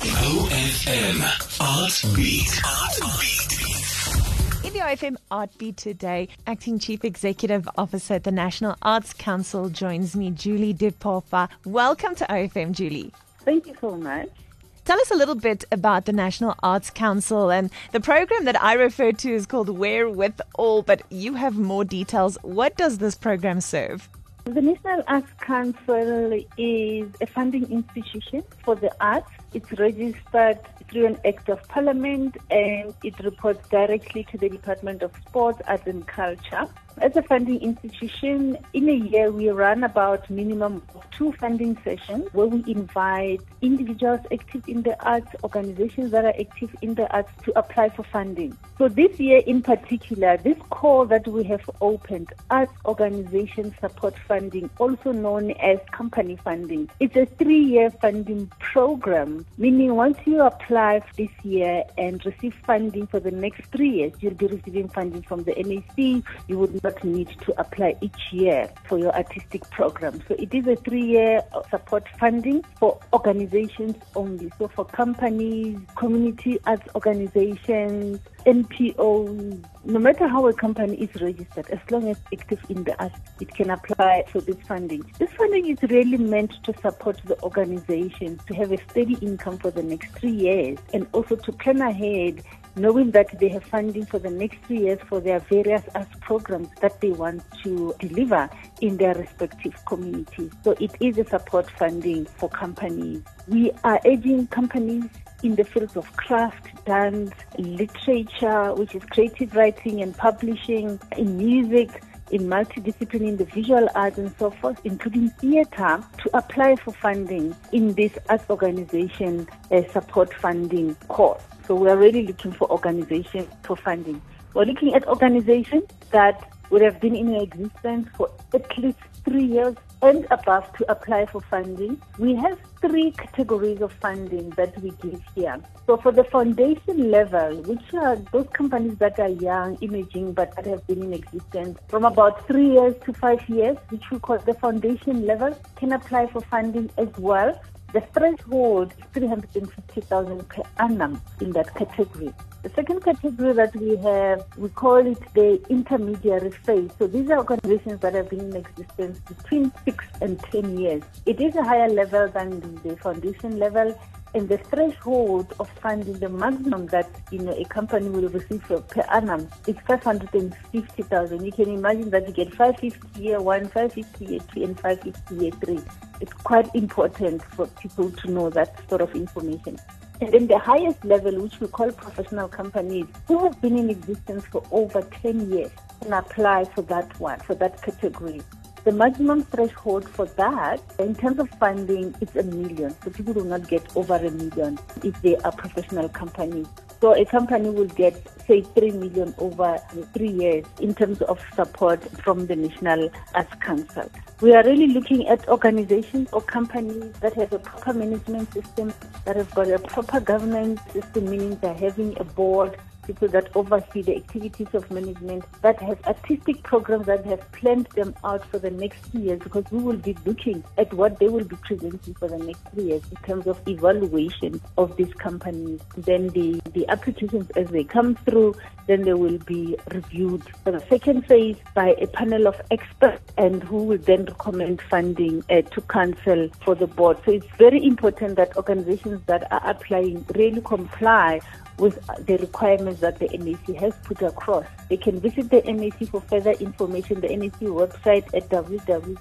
OFM Art Beat. Art Beat. In the OFM Art Beat today, Acting Chief Executive Officer at the National Arts Council joins me, Julie Diphofa. Welcome to OFM, Julie. Thank you so much. Tell us a little bit about the National Arts Council and the program that I refer to is called Where With All, but you have more details. What does this program serve? The National Arts Council is a funding institution for the arts. It's registered through an Act of Parliament and it reports directly to the Department of Sport, Arts and Culture. As a funding institution, in a year we run about minimum of two funding sessions where we invite individuals active in the arts, organizations that are active in the arts to apply for funding. So this year in particular, this call that we have opened, Arts Organization Support Funding, also known as company funding, it's a three-year funding program, meaning once you apply this year and receive funding for the next three years, you'll be receiving funding from the NAC. You would not need to apply each year for your artistic program. So it is a three-year support funding for organizations only. So for companies, community arts organizations, NPOs, no matter how a company is registered, as long as active in the arts, it can apply for this funding. This funding is really meant to support the organization to have a steady income for the next three years and also to plan ahead knowing that they have funding for the next three years for their various arts programs that they want to deliver in their respective communities. So it is a support funding for companies. We are urging companies in the fields of craft, dance, literature, which is creative writing and publishing, in music, in multidiscipline in the visual arts and so forth, including theatre, to apply for funding in this arts organization uh, support funding course. So we are really looking for organizations for funding. We're looking at organizations that would have been in existence for at least three years and above to apply for funding. We have three categories of funding that we give here. So for the foundation level, which are those companies that are young, imaging, but that have been in existence from about three years to five years, which we call the foundation level, can apply for funding as well. The threshold is 350,000 per annum in that category. The second category that we have, we call it the intermediary phase. So these are organizations that have been in existence between six and 10 years. It is a higher level than the foundation level and the threshold of funding, the maximum that you know a company will receive per annum is five hundred and fifty thousand. You can imagine that you get five fifty year one, five fifty year two, and five fifty year three. It's quite important for people to know that sort of information. And then the highest level, which we call professional companies, who have been in existence for over 10 years, can apply for that one, for that category. The maximum threshold for that, in terms of funding, is a million. So people will not get over a million if they are professional companies. So a company will get, say, 3 million over three years in terms of support from the National Arts Council. We are really looking at organizations or companies that have a proper management system, that have got a proper governance system, meaning they're having a board, people that oversee the activities of management that have artistic programs that have planned them out for the next three years because we will be looking at what they will be presenting for the next three years in terms of evaluation of these companies. Then the, the applications as they come through, then they will be reviewed for the second phase by a panel of experts and who will then recommend funding uh, to council for the board. So it's very important that organizations that are applying really comply with the requirements that the NAC has put across. They can visit the NAC for further information, the NAC website at www.nac.org.za.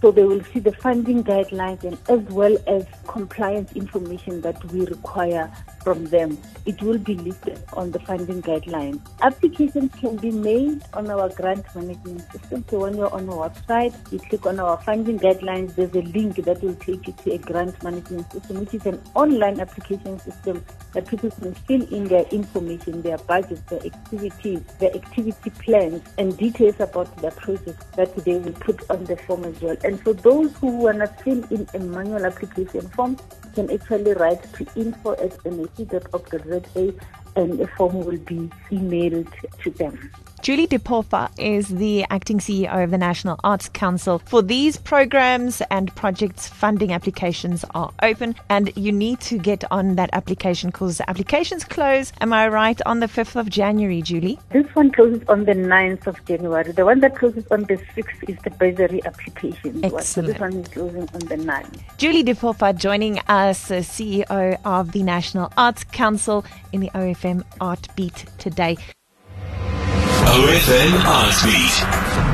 So they will see the funding guidelines and as well as compliance information that we require from them. It will be listed on the funding guidelines. Applications can be made on our grant management system. So when you're on our website, you click on our funding guidelines, there's a link that will take you to a grant management system, which is an online application system that people can fill in their information, their budgets, their activities, their activity plans, and details about their projects that they will put on the form as well. And for those who want to fill in a manual application form, can actually write to info at nac.org.za and a form will be emailed to them. Julie Diphofa is the acting CEO of the National Arts Council. For these programs and projects, funding applications are open and you need to get on that application because applications close, am I right, on the 5th of January, Julie? This one closes on the 9th of January. The one that closes on the 6th is the bursary application. one. So Excellent. this one is closing on the 9th. Julie Diphofa joining us, uh, CEO of the National Arts Council in the OFM Art Beat today. OFM Art Beat.